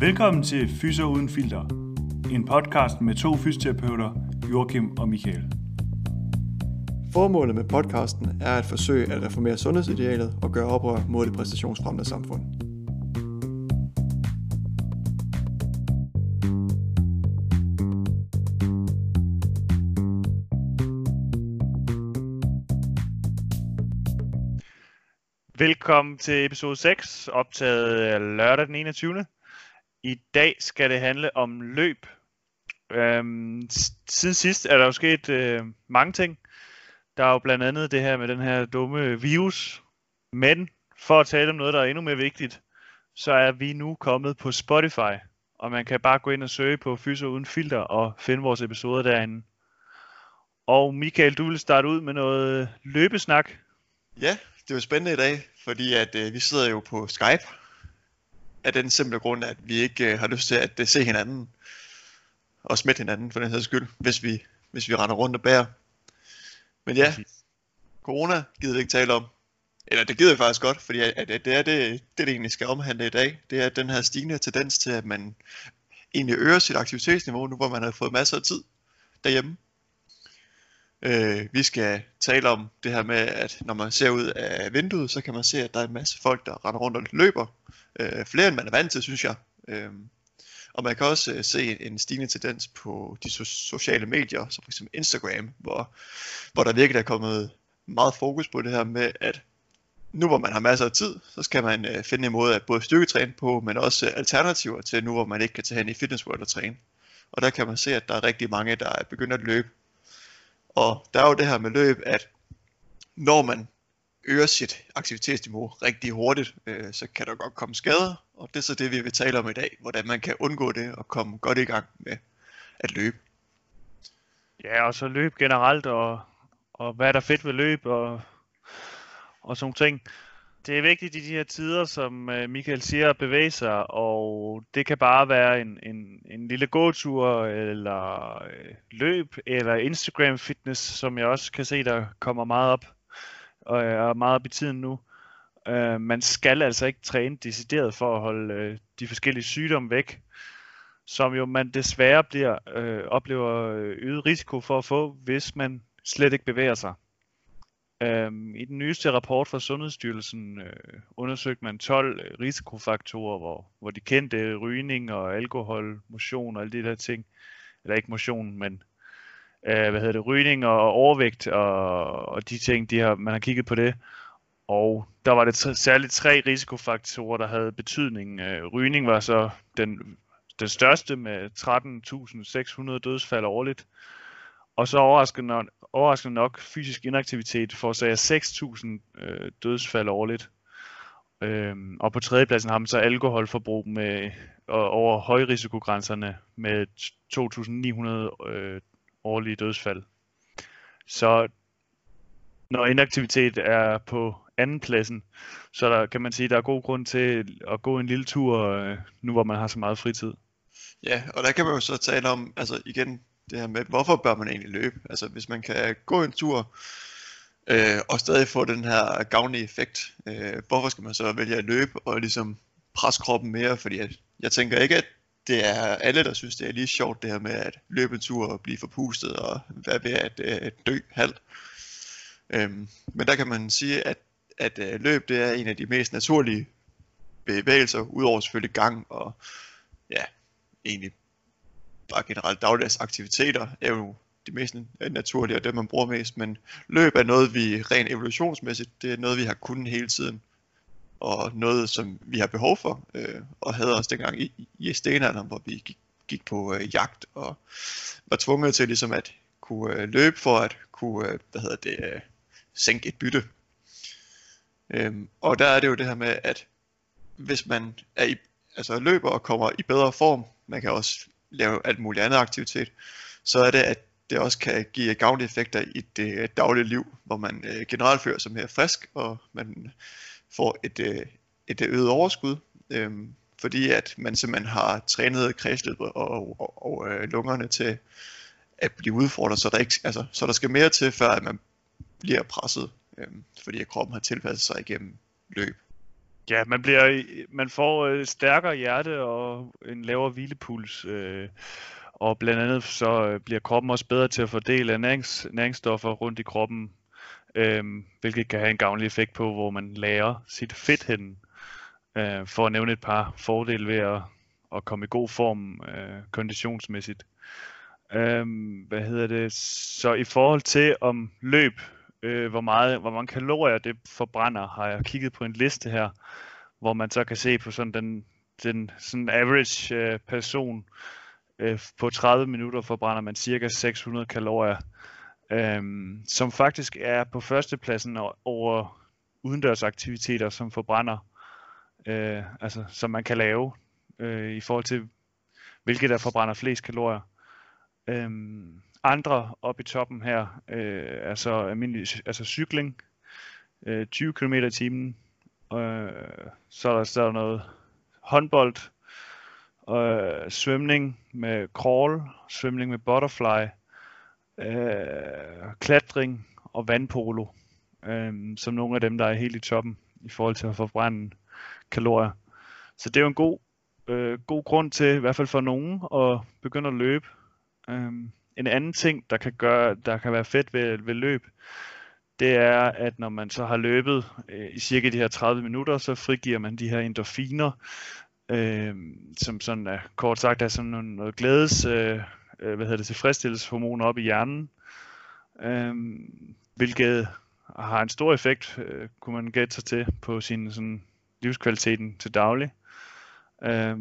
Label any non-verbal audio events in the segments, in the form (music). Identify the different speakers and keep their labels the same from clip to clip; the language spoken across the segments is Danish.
Speaker 1: Velkommen til Fyser Uden Filter, en podcast med to fysioterapeuter, Joachim og Michael.
Speaker 2: Formålet med podcasten er at forsøge at reformere sundhedsidealet og gøre oprør mod det præstationsfremmende samfund.
Speaker 3: Velkommen til episode 6, optaget lørdag den 21. I dag skal det handle om løb. Øhm, siden sidst er der jo sket øh, mange ting. Der er jo blandt andet det her med den her dumme virus. Men for at tale om noget, der er endnu mere vigtigt, så er vi nu kommet på Spotify. Og man kan bare gå ind og søge på Fyser Uden Filter og finde vores episoder derinde. Og Michael, du vil starte ud med noget løbesnak.
Speaker 2: Ja, det er jo spændende i dag, fordi at øh, vi sidder jo på Skype. Af den simple grund, at vi ikke øh, har lyst til at øh, se hinanden. Og smitte hinanden for den her skyld, hvis vi, hvis vi render rundt og bærer. Men ja, corona gider vi ikke tale om. Eller det gider vi faktisk godt, fordi at, at det er det, det, det egentlig skal omhandle i dag. Det er den her stigende tendens til, at man egentlig øger sit aktivitetsniveau, nu hvor man har fået masser af tid derhjemme. Øh, vi skal tale om det her med, at når man ser ud af vinduet, så kan man se, at der er en masse folk, der render rundt og løber. Øh, flere end man er vant til, synes jeg. Øh, og man kan også øh, se en stigende tendens på de so- sociale medier, som f.eks. Instagram, hvor, hvor der virkelig er kommet meget fokus på det her med, at nu hvor man har masser af tid, så skal man øh, finde en måde at både styrketræne på, men også øh, alternativer til nu hvor man ikke kan tage hen i Fitness World og træne. Og der kan man se, at der er rigtig mange, der er begyndt at løbe og der er jo det her med løb, at når man øger sit aktivitetsniveau rigtig hurtigt, øh, så kan der godt komme skader, og det er så det, vi vil tale om i dag, hvordan man kan undgå det og komme godt i gang med at løbe.
Speaker 3: Ja, og så løb generelt, og, og hvad er der fedt ved løb, og, og sådan ting det er vigtigt i de her tider, som øh, Michael siger, at bevæge sig, og det kan bare være en, en, en lille gåtur, eller øh, løb, eller Instagram fitness, som jeg også kan se, der kommer meget op, Øh, og er meget op i tiden nu. Øh, man skal altså ikke træne decideret for at holde øh, de forskellige sygdomme væk, som jo man desværre bliver øh, oplever øh, øget risiko for at få, hvis man slet ikke bevæger sig. Øhm, I den nyeste rapport fra Sundhedsstyrelsen øh, undersøgte man 12 øh, risikofaktorer, hvor, hvor de kendte rygning og alkohol, motion og alle de der ting, eller ikke motion, men øh, hvad hedder det, rygning og overvægt og, og de ting, de har, man har kigget på det. Og der var det t- særligt tre risikofaktorer, der havde betydning. Øh, rygning var så den, den største med 13.600 dødsfald årligt. Og så overraskende, overraskende nok, fysisk inaktivitet forårsager 6.000 øh, dødsfald årligt. Øhm, og på tredjepladsen har man så alkoholforbrug med og over højrisikogrænserne med 2.900 øh, årlige dødsfald. Så når inaktivitet er på anden pladsen, så der, kan man sige, at der er god grund til at gå en lille tur, øh, nu hvor man har så meget fritid.
Speaker 2: Ja, og der kan man jo så tale om, altså igen, det her med, hvorfor bør man egentlig løbe? Altså hvis man kan gå en tur, øh, og stadig få den her gavnlige effekt, øh, hvorfor skal man så vælge at løbe og ligesom presse kroppen mere? Fordi at, jeg tænker ikke, at det er alle, der synes, det er lige sjovt det her med at løbe en tur og blive forpustet og være ved at øh, dø halvt. Øhm, men der kan man sige, at, at øh, løb det er en af de mest naturlige bevægelser, udover selvfølgelig gang og ja, egentlig bare generelt dagligdags aktiviteter er jo det mest naturlige og det man bruger mest, men løb er noget vi rent evolutionsmæssigt, det er noget vi har kunnet hele tiden, og noget som vi har behov for, øh, og havde også dengang i, i stenalderen, hvor vi gik, gik på øh, jagt og var tvunget til ligesom at kunne øh, løbe for at kunne, øh, hvad hedder det, øh, sænke et bytte. Øhm, og der er det jo det her med, at hvis man er i, altså løber og kommer i bedre form, man kan også lave alt muligt andet aktivitet, så er det, at det også kan give gavnlige effekter i det daglige liv, hvor man øh, generelt føler sig mere frisk, og man får et, øh, et øh, øget overskud, øh, fordi at man simpelthen har trænet kredsløbet og, og, og øh, lungerne til at blive udfordret, så der, ikke, altså, så der skal mere til, før at man bliver presset, øh, fordi at kroppen har tilpasset sig igennem løb.
Speaker 3: Ja, man, bliver, man får et stærkere hjerte og en lavere hvilepuls. Øh, og blandt andet så øh, bliver kroppen også bedre til at fordele nærings, næringsstoffer rundt i kroppen, øh, hvilket kan have en gavnlig effekt på, hvor man lærer sit fedt hen. Øh, for at nævne et par fordele ved at, at komme i god form øh, konditionsmæssigt. Øh, hvad hedder det? Så i forhold til om løb, øh, hvor meget, hvor mange kalorier det forbrænder, har jeg kigget på en liste her, hvor man så kan se på sådan den, den sådan average øh, person, Øh, på 30 minutter forbrænder man cirka 600 kalorier, øhm, som faktisk er på førstepladsen over udendørsaktiviteter, som forbrænder, øh, altså som man kan lave øh, i forhold til, hvilket der forbrænder flest kalorier. Øhm, andre op i toppen her øh, er så almindelig, altså cykling, øh, 20 km i timen, øh, så er der, så er der noget håndbold, øh, svømning med crawl, svømning med butterfly, øh, klatring og vandpolo, øh, som nogle af dem, der er helt i toppen i forhold til at forbrænde kalorier. Så det er jo en god, øh, god grund til, i hvert fald for nogen, at begynde at løbe. Øh, en anden ting, der kan, gøre, der kan være fedt ved, ved løb, det er, at når man så har løbet øh, i cirka de her 30 minutter, så frigiver man de her endorfiner, øh, som sådan er kort sagt er sådan noget, noget glædes, øh, øh, hvad hedder det, tilfredsstillelseshormoner op i hjernen, øh, hvilket har en stor effekt, øh, kunne man gætte sig til, på sin sådan, livskvaliteten til daglig. Øh,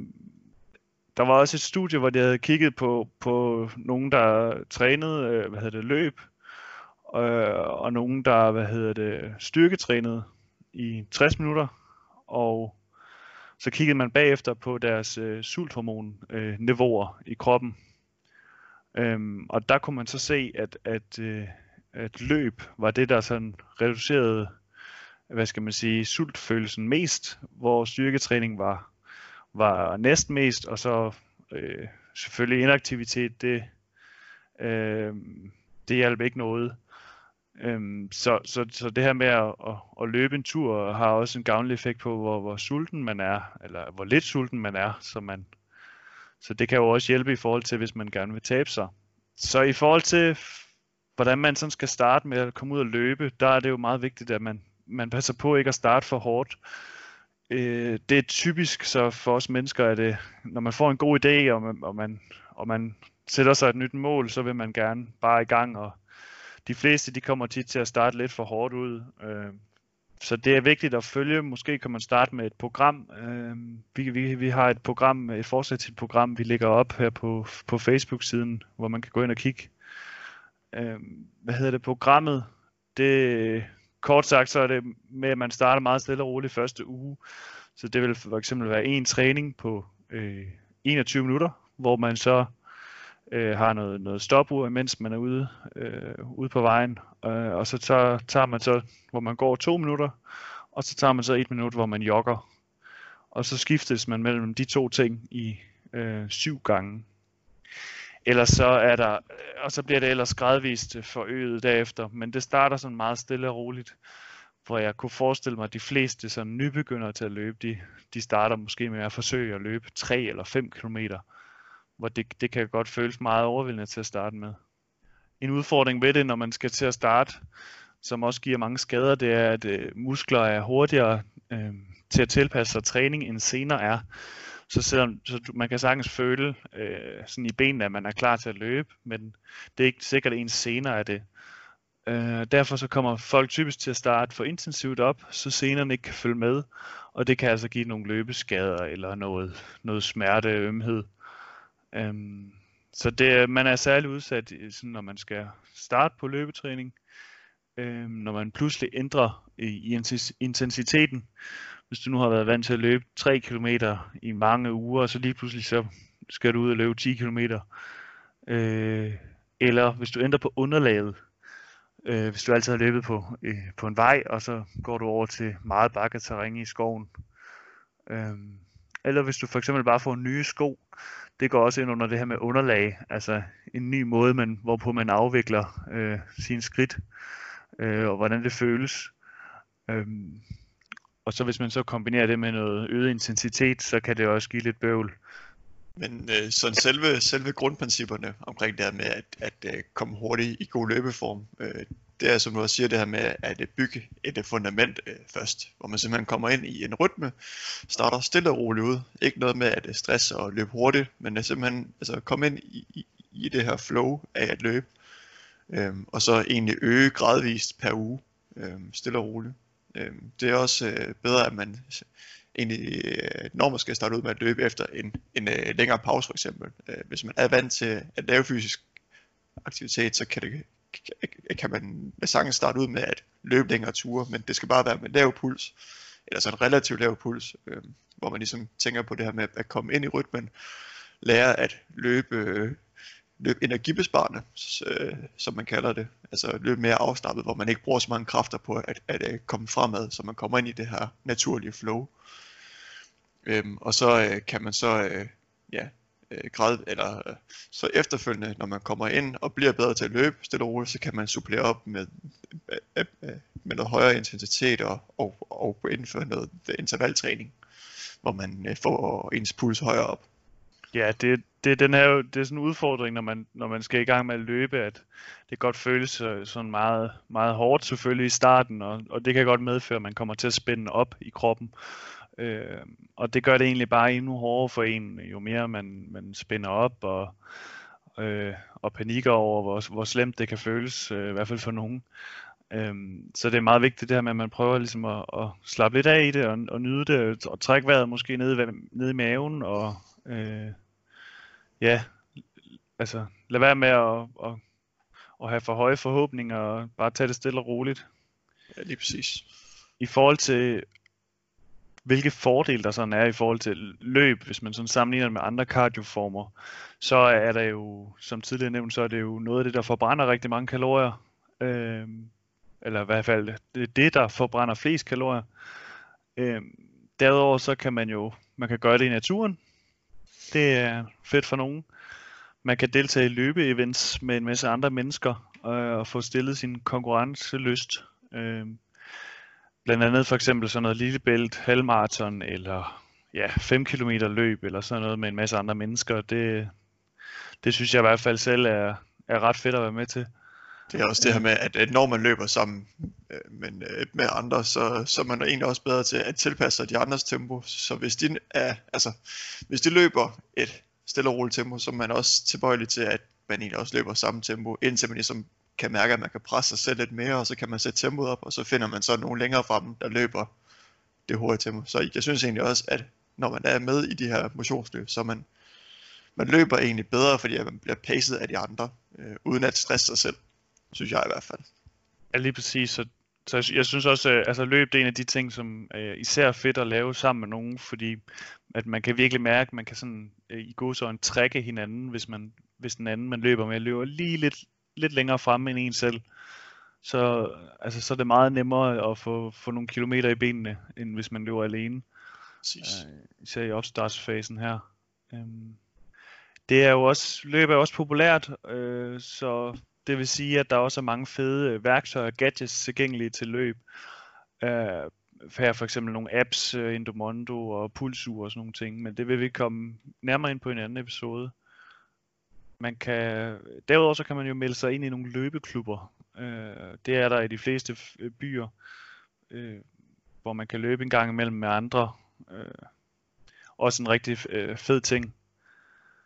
Speaker 3: der var også et studie, hvor de havde kigget på, på nogen, der trænede, øh, hvad hedder det, løb, øh, og nogen, der, hvad hedder det, styrketrænede i 60 minutter, og så kiggede man bagefter på deres øh, sulthormonniveauer øh, i kroppen. Øhm, og der kunne man så se, at, at, øh, at løb var det, der sådan reducerede, hvad skal man sige, sultfølelsen mest, hvor styrketræning var, var næst mest, og så øh, selvfølgelig inaktivitet, det, øh, det hjalp ikke noget. Øhm, så, så, så det her med at, at, at løbe en tur har også en gavnlig effekt på, hvor, hvor sulten man er, eller hvor lidt sulten man er. Så, man, så det kan jo også hjælpe i forhold til, hvis man gerne vil tabe sig. Så i forhold til, hvordan man sådan skal starte med at komme ud og løbe, der er det jo meget vigtigt, at man, man passer på ikke at starte for hårdt. Øh, det er typisk så for os mennesker, at det, når man får en god idé, og man, og, man, og man sætter sig et nyt mål, så vil man gerne bare i gang og de fleste de kommer tit til at starte lidt for hårdt ud. Øh, så det er vigtigt at følge. Måske kan man starte med et program. Øh, vi, vi, vi har et program, et forslag til et program, vi lægger op her på, på Facebook-siden, hvor man kan gå ind og kigge. Øh, hvad hedder det? Programmet, det kort sagt, så er det med, at man starter meget stille og roligt første uge. Så det vil for eksempel være en træning på øh, 21 minutter, hvor man så øh, har noget, noget stopur, mens man er ude, øh, ude på vejen. Øh, og så tager, tager man så, hvor man går to minutter, og så tager man så et minut, hvor man jogger. Og så skiftes man mellem de to ting i øh, syv gange. Ellers så er der, øh, og så bliver det ellers gradvist øh, forøget derefter, men det starter sådan meget stille og roligt, hvor jeg kunne forestille mig, at de fleste sådan nybegyndere til at løbe, de, de starter måske med at forsøge at løbe 3 eller 5 kilometer, hvor det, det kan godt føles meget overvældende til at starte med. En udfordring ved det, når man skal til at starte, som også giver mange skader, det er, at øh, muskler er hurtigere øh, til at tilpasse sig træning, end senere er. Så selvom så man kan sagtens føle øh, sådan i benene, at man er klar til at løbe, men det er ikke sikkert, ens senere er det. Øh, derfor så kommer folk typisk til at starte for intensivt op, så senere ikke kan følge med, og det kan altså give nogle løbeskader eller noget, noget smerte, ømhed. Øhm, så det, øh, man er særlig udsat, sådan, når man skal starte på løbetræning, øhm, når man pludselig ændrer i, i intensiteten. Hvis du nu har været vant til at løbe 3 km i mange uger, og så lige pludselig så skal du ud og løbe 10 km. Øh, eller hvis du ændrer på underlaget, øh, hvis du altid har løbet på, øh, på en vej, og så går du over til meget bakket terræn i skoven. Øh, eller hvis du for eksempel bare får nye sko, det går også ind under det her med underlag, altså en ny måde, man, hvorpå man afvikler øh, sine skridt, øh, og hvordan det føles. Øhm, og så hvis man så kombinerer det med noget øget intensitet, så kan det også give lidt bøvl.
Speaker 2: Men øh, sådan selve, selve grundprincipperne omkring det her med at, at øh, komme hurtigt i god løbeform, øh, det er som du også siger, det her med at øh, bygge et øh, fundament øh, først, hvor man simpelthen kommer ind i en rytme, starter stille og roligt ud. Ikke noget med at øh, stresse og løbe hurtigt, men at simpelthen altså, komme ind i, i, i det her flow af at løbe, øh, og så egentlig øge gradvist per uge, øh, stille og roligt. Øh, det er også øh, bedre, at man egentlig, når man skal starte ud med at løbe efter en, en øh, længere pause for eksempel. Øh, hvis man er vant til at lave fysisk aktivitet, så kan, det, kan man sagtens starte ud med at løbe længere ture, men det skal bare være med lav puls, eller sådan en relativt lav puls, øh, hvor man ligesom tænker på det her med at komme ind i rytmen, lære at løbe øh, løb energibesparende, øh, som man kalder det. Altså løbe mere afslappet, hvor man ikke bruger så mange kræfter på at, at, at komme fremad, så man kommer ind i det her naturlige flow. Øhm, og så øh, kan man så øh, ja, øh, grad, eller øh, så efterfølgende, når man kommer ind og bliver bedre til at løbe stille og roligt, så kan man supplere op med, øh, øh, med noget højere intensitet og, og, og indføre noget intervaltræning, hvor man øh, får ens puls højere op.
Speaker 3: Ja, det, det, den her, det er sådan en udfordring, når man, når man skal i gang med at løbe, at det godt føles øh, sådan meget, meget hårdt selvfølgelig i starten, og, og det kan godt medføre, at man kommer til at spænde op i kroppen. Øh, og det gør det egentlig bare endnu hårdere for en, jo mere man, man spænder op og, øh, og panikker over, hvor, hvor slemt det kan føles, øh, i hvert fald for nogen. Øh, så det er meget vigtigt det her med, at man prøver ligesom at, at slappe lidt af i det og, og nyde det, og trække vejret måske ned, ned i maven og øh, ja, altså lad være med at, at, at have for høje forhåbninger og bare tage det stille og roligt.
Speaker 2: Ja, lige præcis.
Speaker 3: I forhold til hvilke fordele der sådan er i forhold til løb, hvis man sådan sammenligner med andre cardioformer, så er der jo, som tidligere nævnt, så er det jo noget af det, der forbrænder rigtig mange kalorier. Øh, eller i hvert fald, det er det, der forbrænder flest kalorier. Øh, derudover så kan man jo, man kan gøre det i naturen, det er fedt for nogen. Man kan deltage i løbeevents med en masse andre mennesker øh, og få stillet sin konkurrencelyst. Øh, blandt andet for eksempel sådan noget Lillebælt, halvmarathon eller ja, 5 km løb eller sådan noget med en masse andre mennesker. Det, det synes jeg i hvert fald selv er, er ret fedt at være med til.
Speaker 2: Det er også det her med, at når man løber sammen øh, men, øh, med andre, så, så er man egentlig også bedre til at tilpasse sig de andres tempo. Så hvis de, er, altså, hvis de løber et stille og roligt tempo, så er man også tilbøjelig til, at man egentlig også løber samme tempo, indtil man ligesom kan mærke, at man kan presse sig selv lidt mere, og så kan man sætte tempoet op, og så finder man så nogen længere frem, der løber det hurtige tempo. Så jeg synes egentlig også, at når man er med i de her motionsløb, så man, man løber egentlig bedre, fordi man bliver pacet af de andre, øh, uden at stresse sig selv synes jeg i hvert fald.
Speaker 3: Ja, lige præcis. Så, så jeg synes også, at altså, løb det er en af de ting, som øh, er især fedt at lave sammen med nogen, fordi at man kan virkelig mærke, at man kan sådan øh, i god sådan trække hinanden, hvis, man, hvis den anden, man løber med, løber lige lidt, lidt længere frem end en selv. Så, altså, så er det meget nemmere at få, få nogle kilometer i benene, end hvis man løber alene. Præcis. Øh, især i opstartsfasen her. Øhm, det er jo også, løb er også populært, øh, så det vil sige, at der også er mange fede øh, værktøjer og gadgets tilgængelige til løb. Uh, her for eksempel nogle apps, Endomondo og Pulsur og sådan nogle ting, men det vil vi komme nærmere ind på i en anden episode. Man kan, derudover så kan man jo melde sig ind i nogle løbeklubber. Uh, det er der i de fleste byer, uh, hvor man kan løbe en gang imellem med andre. Uh, også en rigtig uh, fed ting.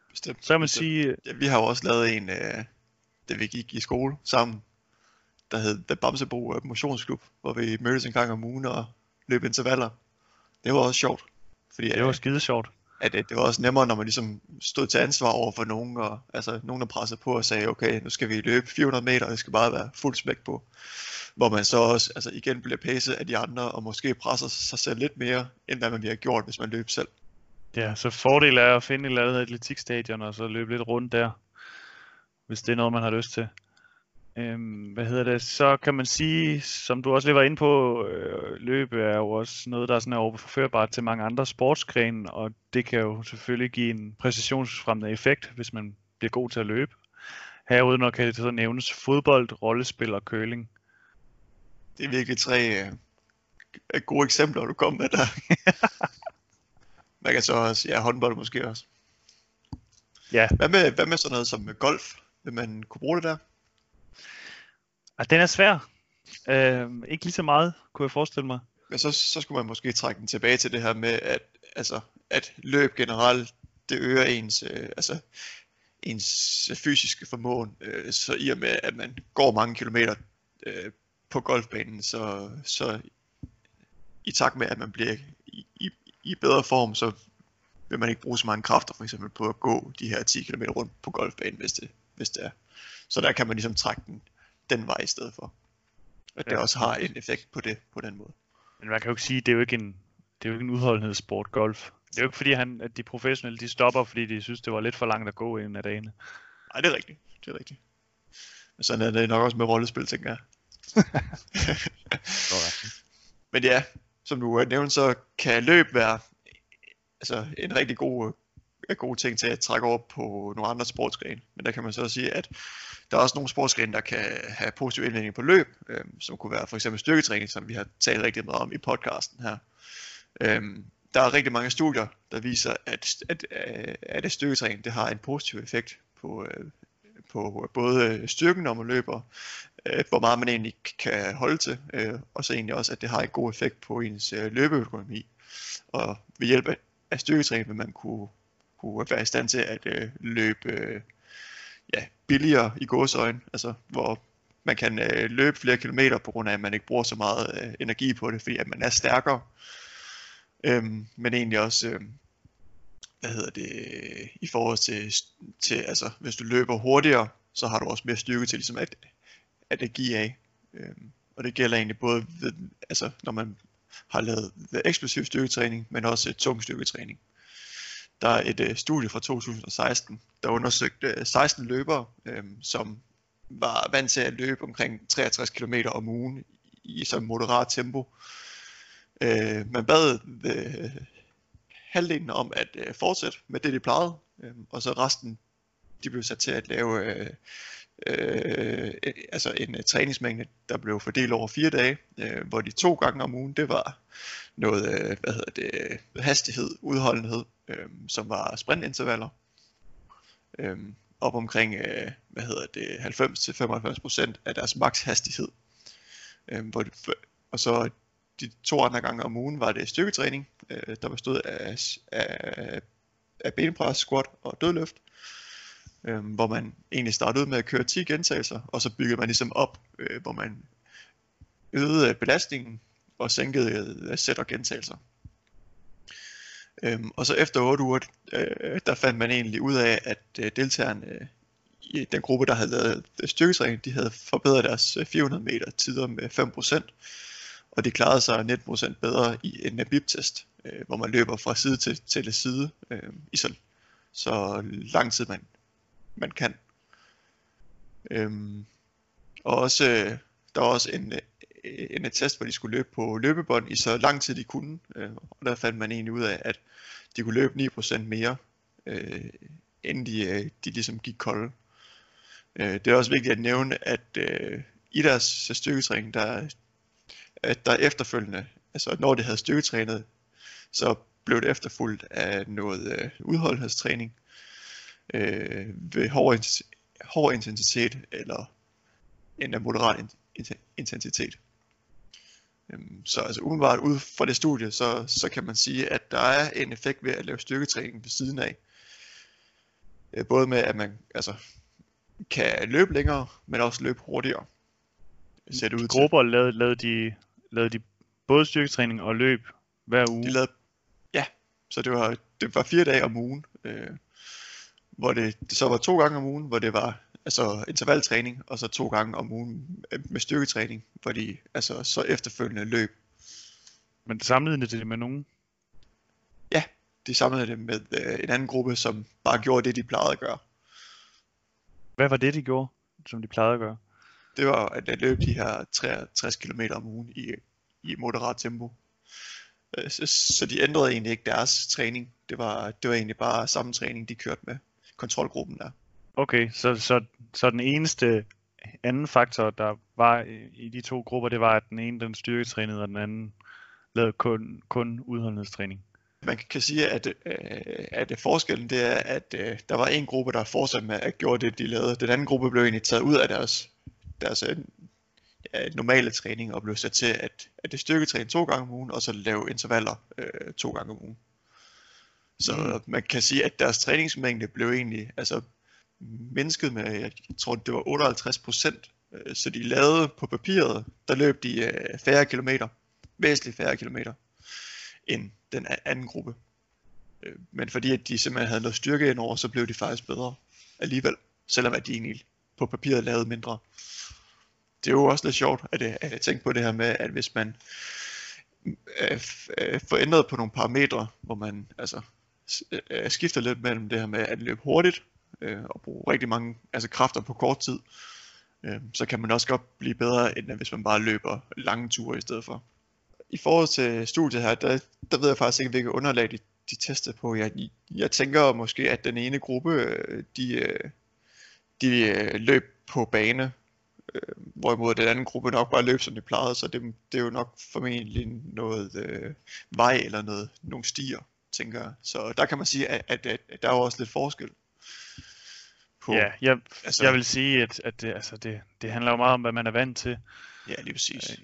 Speaker 2: Bestemt. Så kan man bestemt. sige... Ja, vi har jo også lavet en, uh da vi gik i skole sammen, der hed The Bamsebo Motionsklub, hvor vi mødtes en gang om ugen og løb intervaller. Det var også sjovt.
Speaker 3: Fordi, det var skide sjovt.
Speaker 2: At, at det var også nemmere, når man ligesom stod til ansvar over for nogen, og altså nogen, der pressede på og sagde, okay, nu skal vi løbe 400 meter, og det skal bare være fuld smæk på. Hvor man så også altså igen bliver pacet af de andre, og måske presser sig selv lidt mere, end hvad man ville have gjort, hvis man løb selv.
Speaker 3: Ja, så fordel er at finde et eller andet atletikstadion, og så løbe lidt rundt der hvis det er noget, man har lyst til. Øhm, hvad hedder det? Så kan man sige, som du også lige var inde på, øh, løbe er jo også noget, der er sådan overførbart til mange andre sportsgrene, og det kan jo selvfølgelig give en præcisionsfremmende effekt, hvis man bliver god til at løbe. Herudover kan det så nævnes fodbold, rollespil og curling.
Speaker 2: Det er virkelig tre, gode eksempler, du kom med der. (laughs) Man kan så også, ja, håndbold måske også.
Speaker 3: Ja.
Speaker 2: Hvad med, hvad med sådan noget som golf? Vil man kunne bruge det der?
Speaker 3: Og den er svær. Øh, ikke lige så meget, kunne jeg forestille mig.
Speaker 2: Men så, så skulle man måske trække den tilbage til det her med, at, altså, at løb generelt, det øger ens, øh, altså, ens fysiske formåen. Øh, så i og med, at man går mange kilometer øh, på golfbanen, så, så i takt med, at man bliver i, i, i bedre form, så vil man ikke bruge så mange kræfter for eksempel på at gå de her 10 km rundt på golfbanen, hvis det, hvis det er. Så der kan man ligesom trække den den vej i stedet for. At det
Speaker 3: Ja.
Speaker 2: også har en effekt på det på den måde.
Speaker 3: Men man kan jo ikke sige, det er jo ikke en, det er jo ikke en udholdenhedssport, golf. Det er jo ikke fordi, han, at de professionelle de stopper, fordi de synes, det var lidt for langt at gå en af dagene.
Speaker 2: Nej, det er rigtigt. Det er rigtigt. Men sådan er det nok også med rollespil, tænker jeg. (laughs) Men ja, som du øh, nævnte, så kan løb være altså, en rigtig god, er gode ting til at trække over på nogle andre sportsgrene. Men der kan man så sige, at der er også nogle sportsgrene, der kan have positiv indvirkning på løb, øh, som kunne være for eksempel styrketræning, som vi har talt rigtig meget om i podcasten her. Øhm, der er rigtig mange studier, der viser, at, at, at, at styrketræning det har en positiv effekt på, øh, på både styrken, når man løber, øh, hvor meget man egentlig kan holde til, øh, og så egentlig også, at det har en god effekt på ens øh, løbeøkonomi. Og ved hjælp af, af styrketræning vil man kunne, kunne være i stand til at øh, løbe øh, ja, billigere i gåsøjne, altså hvor man kan øh, løbe flere kilometer på grund af, at man ikke bruger så meget øh, energi på det, fordi at man er stærkere. Øhm, men egentlig også, øh, hvad hedder det, i forhold til, til, altså hvis du løber hurtigere, så har du også mere styrke til ligesom at, at det give af. Øhm, og det gælder egentlig både, ved, altså når man har lavet eksplosiv styrketræning, men også tung styrketræning. Der er et øh, studie fra 2016, der undersøgte øh, 16 løbere, øh, som var vant til at løbe omkring 63 km om ugen i så moderat tempo. Øh, man bad øh, halvdelen om at øh, fortsætte med det, de plejede, øh, og så resten, de blev sat til at lave øh, Øh, øh, altså en uh, træningsmængde, der blev fordelt over fire dage, øh, hvor de to gange om ugen, det var noget, øh, hvad hedder det, hastighed, udholdenhed, øh, som var sprintintervaller, øh, op omkring, øh, hvad hedder det, 90-95% af deres makshastighed. Øh, hvor og så de to andre gange om ugen var det styrketræning, øh, der bestod af, af, af benpres, squat og dødløft, øh, hvor man egentlig startede med at køre 10 gentagelser, og så byggede man ligesom op, øh, hvor man øgede belastningen og sænkede øh, sæt og gentagelser. Øhm, og så efter 8 uger, øh, der fandt man egentlig ud af, at øh, deltagerne øh, i den gruppe, der havde lavet øh, styrketræning, de havde forbedret deres øh, 400 meter tider med 5%, og de klarede sig 19% bedre i en bip-test, øh, hvor man løber fra side til, til side øh, i så, så lang tid man, man kan. Øhm, og også, øh, der var også en, en test, hvor de skulle løbe på løbebånd i så lang tid de kunne, øh, og der fandt man egentlig ud af, at de kunne løbe 9% mere, øh, inden de, øh, de ligesom gik kolde. Øh, det er også vigtigt at nævne, at øh, i deres styrketræning, der, at der efterfølgende, altså når det havde styrketrænet, så blev det efterfulgt af noget øh, udholdenhedstræning øh, ved hård, hård intensitet eller en moderat in, intensitet. Øhm, så altså umiddelbart ud fra det studie, så, så kan man sige, at der er en effekt ved at lave styrketræning ved siden af. Øh, både med, at man altså, kan løbe længere, men også løbe hurtigere. Ser det ud
Speaker 3: De
Speaker 2: til.
Speaker 3: grupper lavede, lavede, de, lavede de både styrketræning og løb hver uge.
Speaker 2: De lavede, ja, så det var, det var fire dage om ugen, øh, hvor det, det så var to gange om ugen, hvor det var altså intervaltræning, og så to gange om ugen med styrketræning, hvor de altså så efterfølgende løb.
Speaker 3: Men sammenlignede det med nogen?
Speaker 2: De samlede det med øh, en anden gruppe, som bare gjorde det, de plejede at gøre.
Speaker 3: Hvad var det, de gjorde, som de plejede at gøre?
Speaker 2: Det var at at løbe de her 63 km om ugen i, i moderat tempo. Øh, Så, så de ændrede egentlig ikke deres træning. Det var, det var egentlig bare samme træning, de kørte med kontrolgruppen der.
Speaker 3: Okay, så, så, så den eneste anden faktor, der var i, de to grupper, det var, at den ene den styrketrænede, og den anden lavet kun, kun udholdenhedstræning.
Speaker 2: Man kan sige, at, øh, at forskellen det er, at øh, der var en gruppe, der fortsatte med at gøre det, de lavede. Den anden gruppe blev egentlig taget ud af deres, deres øh, ja, normale træning og blev sat til at, at det styrketræne to gange om ugen, og så lave intervaller øh, to gange om ugen. Så mm. man kan sige, at deres træningsmængde blev egentlig altså, mindsket med, jeg tror det var 58 procent. Øh, så de lavede på papiret, der løb de øh, færre kilometer, væsentligt færre kilometer, end den anden gruppe. Øh, men fordi at de simpelthen havde noget styrke indover, så blev de faktisk bedre alligevel, selvom at de egentlig på papiret lavede mindre. Det er jo også lidt sjovt at, at tænke på det her med, at hvis man får ændret på nogle parametre, hvor man altså Øh, skifter lidt mellem det her med at løbe hurtigt øh, og bruge rigtig mange altså kræfter på kort tid, øh, så kan man også godt blive bedre, end hvis man bare løber lange ture i stedet for i forhold til studiet her, der, der ved jeg faktisk ikke, hvilke underlag de, de testede på. Jeg, jeg tænker måske, at den ene gruppe, de, de løb på bane, øh, hvorimod den anden gruppe nok bare løb, som de plejede, så det, det er jo nok formentlig noget øh, vej eller noget, nogle stier, tænker jeg. Så der kan man sige, at, at, at der er også lidt forskel.
Speaker 3: På, ja, jeg, altså, jeg vil sige, at, at det, altså det, det handler jo meget om, hvad man er vant til.
Speaker 2: Ja, lige præcis. Øh,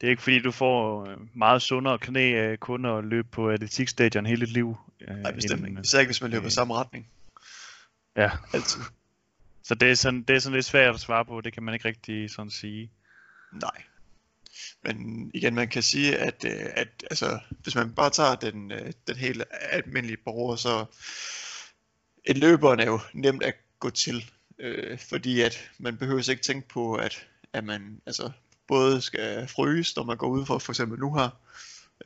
Speaker 3: det er ikke fordi, du får øh, meget sundere knæ af kun at løbe på atletikstadion hele dit liv.
Speaker 2: Øh, Nej, bestemt ikke. Især ikke, hvis man løber i samme retning.
Speaker 3: Ja. Altid. Så det er, sådan, det er sådan lidt svært at svare på, det kan man ikke rigtig sådan sige.
Speaker 2: Nej. Men igen, man kan sige, at, øh, at altså, hvis man bare tager den, øh, den helt almindelige borger, så et løberen er jo nemt at gå til, øh, fordi at man behøver ikke tænke på, at, at man altså, både skal fryse, når man går ud for for eksempel nu her.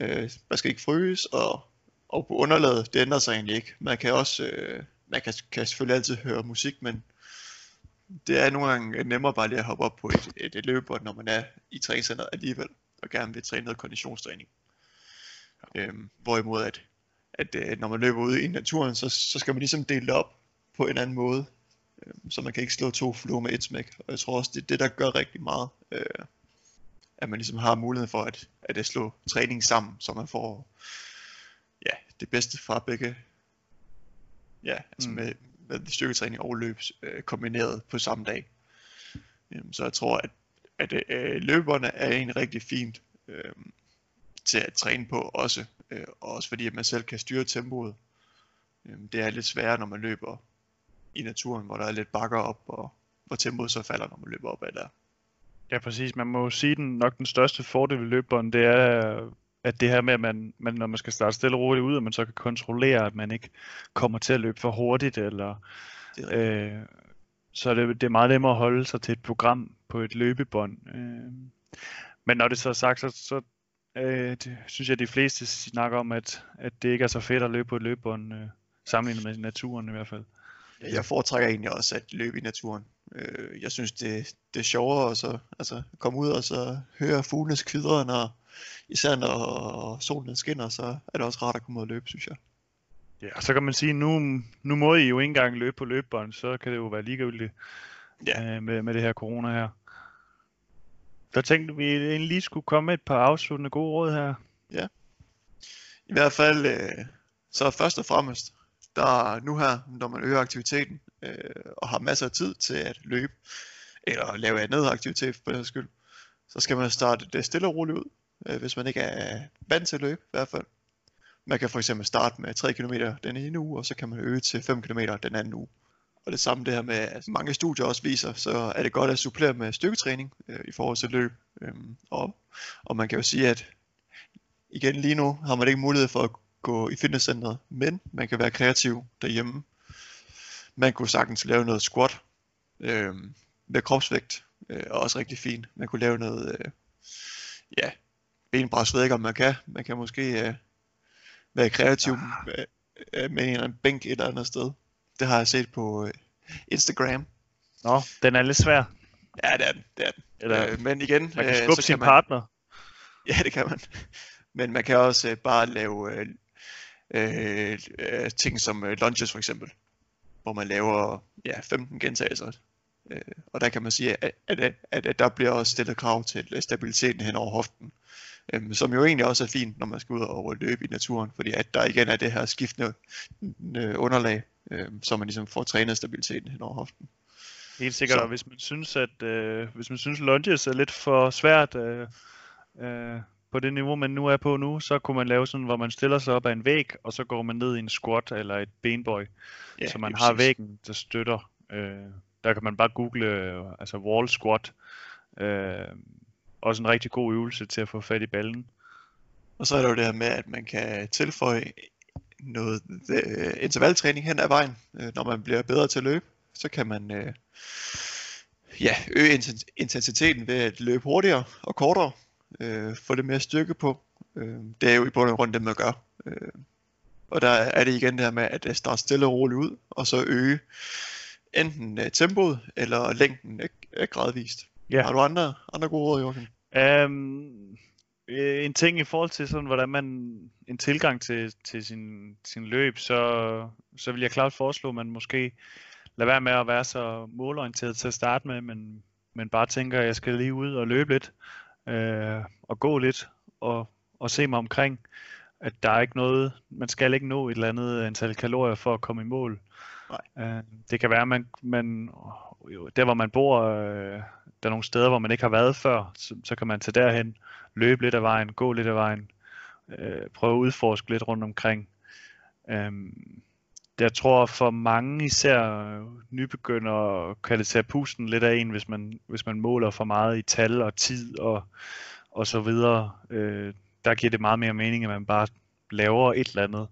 Speaker 2: Øh, man skal ikke fryse, og, og på underlaget, det ændrer sig egentlig ikke. Man kan også, øh, man kan, kan selvfølgelig altid høre musik, men det er nogle gange nemmere bare lige at hoppe op på et, et, et løbebånd, når man er i træningscenteret alligevel, og gerne vil træne noget konditionstræning. Øhm, hvorimod at, at, at når man løber ude i naturen, så, så skal man ligesom dele det op på en anden måde. Øhm, så man kan ikke slå to fluer med et smæk. Og jeg tror også, det er det, der gør rigtig meget. Øh, at man ligesom har mulighed for at, at, at slå træning sammen, så man får ja, det bedste fra begge, ja, altså mm. med styrketræning og løb øh, kombineret på samme dag. Øhm, så jeg tror, at, at øh, løberne er en rigtig fint øh, til at træne på også, øh, også fordi at man selv kan styre tempoet. Øh, det er lidt sværere, når man løber i naturen, hvor der er lidt bakker op, og hvor tempoet så falder, når man løber op ad der.
Speaker 3: Ja, præcis. Man må jo sige, den nok den største fordel ved løberen, det er, at det her med, at man, man, når man skal starte stille og roligt ud, at man så kan kontrollere, at man ikke kommer til at løbe for hurtigt, eller øh, så er det, det er meget nemmere at holde sig til et program på et løbebånd. Øh, men når det så er sagt, så, så øh, det, synes jeg, at de fleste snakker om, at, at det ikke er så fedt at løbe på et løbebånd, øh, sammenlignet med naturen i hvert fald.
Speaker 2: Jeg foretrækker egentlig også at løbe i naturen. Øh, jeg synes, det, det er sjovere at så, altså, komme ud og så høre fuglenes kvidre, når, især når solen skinner, så er det også rart at komme ud og løbe, synes jeg.
Speaker 3: Ja, så kan man sige, nu, nu må I jo ikke engang løbe på løbebånd, så kan det jo være ligegyldigt ja. øh, med, med det her corona her. Så tænkte vi egentlig lige skulle komme med et par afsluttende gode råd her.
Speaker 2: Ja. I hvert fald, øh, så først og fremmest, der nu her, når man øger aktiviteten, øh, og har masser af tid til at løbe, eller lave andet aktivitet for den skyld, så skal man starte det stille og roligt ud, øh, hvis man ikke er vant til at løbe i hvert fald. Man kan for eksempel starte med 3 km den ene uge, og så kan man øge til 5 km den anden uge. Og det samme det her med, at mange studier også viser, så er det godt at supplere med styrketræning øh, i forhold til løb. Øhm, og, og man kan jo sige, at igen lige nu har man ikke mulighed for at gå i fitnesscenteret, men man kan være kreativ derhjemme. Man kunne sagtens lave noget squat øh, med kropsvægt, øh, og også rigtig fint. Man kunne lave noget, øh, ja, benpres ved jeg ikke om man kan. Man kan måske øh, være kreativ med, øh, med en eller anden bænk et eller andet sted. Det har jeg set på øh, Instagram.
Speaker 3: Nå, den er lidt svær.
Speaker 2: Ja, det er den. Det er den. Eller, øh, men igen,
Speaker 3: man kan skubbe øh, sin man, partner.
Speaker 2: Ja, det kan man. Men man kan også øh, bare lave øh, øh, øh, ting som øh, lunges for eksempel, hvor man laver ja, 15 gentagelser. Øh, og der kan man sige, at, at, at, at der bliver også stillet krav til stabiliteten hen over hoften. Øhm, som jo egentlig også er fint, når man skal ud og løbe i naturen, fordi at der igen er det her skiftende øh, underlag, øh, så man ligesom får trænet stabiliteten hen over hoften.
Speaker 3: Helt sikkert, så. og hvis man synes, at øh, hvis man synes lunges er lidt for svært øh, øh, på det niveau, man nu er på nu, så kunne man lave sådan, hvor man stiller sig op ad en væg, og så går man ned i en squat eller et benbøj, ja, så man har præcis. væggen, der støtter. Øh, der kan man bare google øh, altså wall squat. Øh, også en rigtig god øvelse til at få fat i ballen.
Speaker 2: Og så er der jo det her med, at man kan tilføje noget øh, intervaltræning hen ad vejen, øh, når man bliver bedre til at løbe. Så kan man øh, ja, øge intensiteten ved at løbe hurtigere og kortere, øh, få det mere styrke på. Øh, det er jo i bund og grund det, man gør. Øh, og der er det igen det her med at øh, starte stille og roligt ud, og så øge enten øh, tempoet eller længden gradvist. Ja. Har du andre, andre gode råd, Joachim? Um,
Speaker 3: en ting i forhold til sådan, hvordan man en tilgang til, til sin, sin løb, så, så vil jeg klart foreslå, at man måske lader være med at være så målorienteret til at starte med, men, men bare tænker, at jeg skal lige ud og løbe lidt, øh, og gå lidt, og, og se mig omkring, at der er ikke noget, man skal ikke nå et eller andet antal kalorier for at komme i mål. Nej. Øh, det kan være, at man, man jo, der hvor man bor, øh, der er nogle steder, hvor man ikke har været før, så, så kan man tage derhen, løbe lidt af vejen, gå lidt af vejen, øh, prøve at udforske lidt rundt omkring. Øh, jeg tror for mange, især nybegynder, kan det tage pusten lidt af en, hvis man, hvis man måler for meget i tal og tid og, og så videre. Øh, der giver det meget mere mening, at man bare laver et eller andet.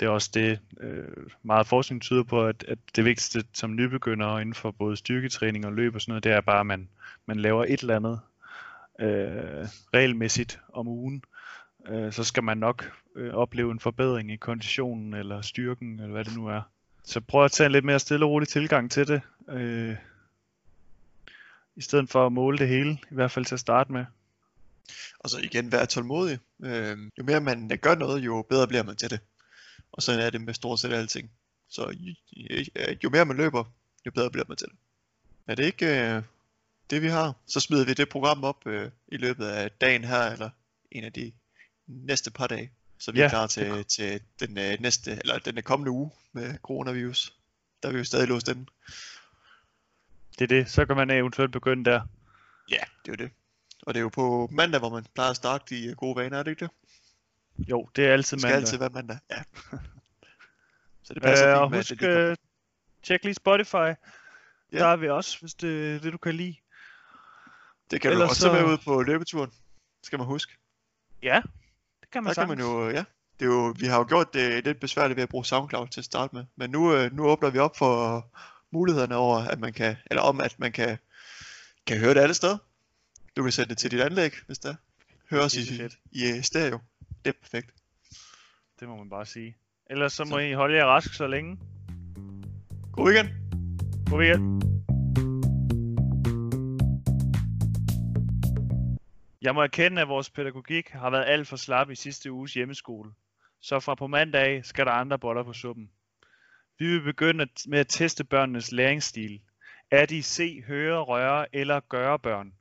Speaker 3: Det er også det, øh, meget forskning tyder på, at, at det vigtigste som nybegynder inden for både styrketræning og løb og sådan noget, det er bare, at man, man laver et eller andet øh, regelmæssigt om ugen. Øh, så skal man nok øh, opleve en forbedring i konditionen eller styrken, eller hvad det nu er. Så prøv at tage en lidt mere stille og rolig tilgang til det. Øh, I stedet for at måle det hele, i hvert fald til at starte med.
Speaker 2: Og så igen vær tålmodig. Øh, jo mere man gør noget, jo bedre bliver man til det. Og sådan er det med stort set alting. Så jo, mere man løber, jo bedre bliver man til det. Er det ikke øh, det vi har, så smider vi det program op øh, i løbet af dagen her, eller en af de næste par dage. Så vi ja. er klar til, til den øh, næste, eller den kommende uge med coronavirus. Der er vi jo stadig låst inden.
Speaker 3: Det er det, så kan man eventuelt begynde der.
Speaker 2: Ja, det er jo det. Og det er jo på mandag, hvor man plejer at starte de gode vaner, er det ikke det?
Speaker 3: Jo, det er altid
Speaker 2: mandag.
Speaker 3: Det
Speaker 2: skal altid være mandag, ja. (laughs)
Speaker 3: Så det passer øh, fint med, husk, det uh, tjek lige Spotify. Ja. Der er vi også, hvis det er det, du kan lide.
Speaker 2: Det kan Ellers du også så... med ud på løbeturen, skal man huske.
Speaker 3: Ja, det kan man
Speaker 2: Der sagtens. kan man jo, ja. Det er jo, vi har jo gjort det lidt besværligt ved at bruge SoundCloud til at starte med, men nu, øh, nu åbner vi op for mulighederne over, at man kan, eller om at man kan, kan høre det alle steder. Du kan sætte det til dit anlæg, hvis det høres i, i stereo. Det er perfekt.
Speaker 3: Det må man bare sige. Ellers så må så. I holde jer rask så længe.
Speaker 2: God weekend.
Speaker 3: God weekend. Jeg må erkende, at vores pædagogik har været alt for slap i sidste uges hjemmeskole. Så fra på mandag skal der andre boller på suppen. Vi vil begynde med at teste børnenes læringsstil. Er de se, høre, røre eller gøre børn?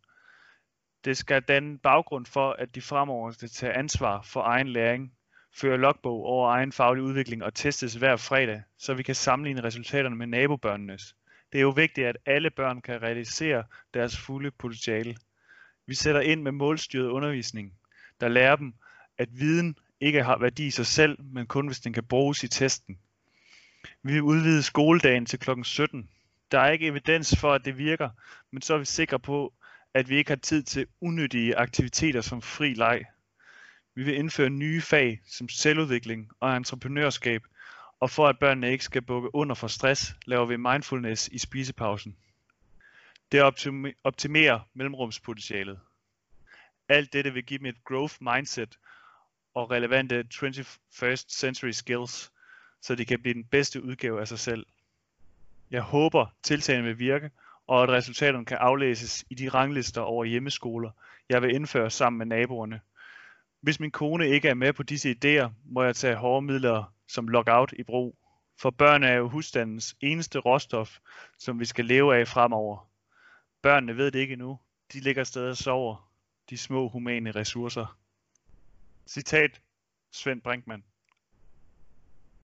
Speaker 3: Det skal danne baggrund for, at de fremover skal tage ansvar for egen læring, føre logbog over egen faglig udvikling og testes hver fredag, så vi kan sammenligne resultaterne med nabobørnenes. Det er jo vigtigt, at alle børn kan realisere deres fulde potentiale. Vi sætter ind med målstyret undervisning, der lærer dem, at viden ikke har værdi i sig selv, men kun hvis den kan bruges i testen. Vi vil udvide skoledagen til kl. 17. Der er ikke evidens for, at det virker, men så er vi sikre på, at vi ikke har tid til unødige aktiviteter som fri leg. Vi vil indføre nye fag som selvudvikling og entreprenørskab, og for at børnene ikke skal bukke under for stress, laver vi mindfulness i spisepausen. Det optimerer mellemrumspotentialet. Alt dette vil give dem et growth mindset og relevante 21st century skills, så de kan blive den bedste udgave af sig selv. Jeg håber, tiltagene vil virke, og at resultaterne kan aflæses i de ranglister over hjemmeskoler, jeg vil indføre sammen med naboerne. Hvis min kone ikke er med på disse idéer, må jeg tage hårde midler som lockout i brug. For børn er jo husstandens eneste råstof, som vi skal leve af fremover. Børnene ved det ikke endnu. De ligger stadig og sover. De små humane ressourcer. Citat Svend Brinkmann.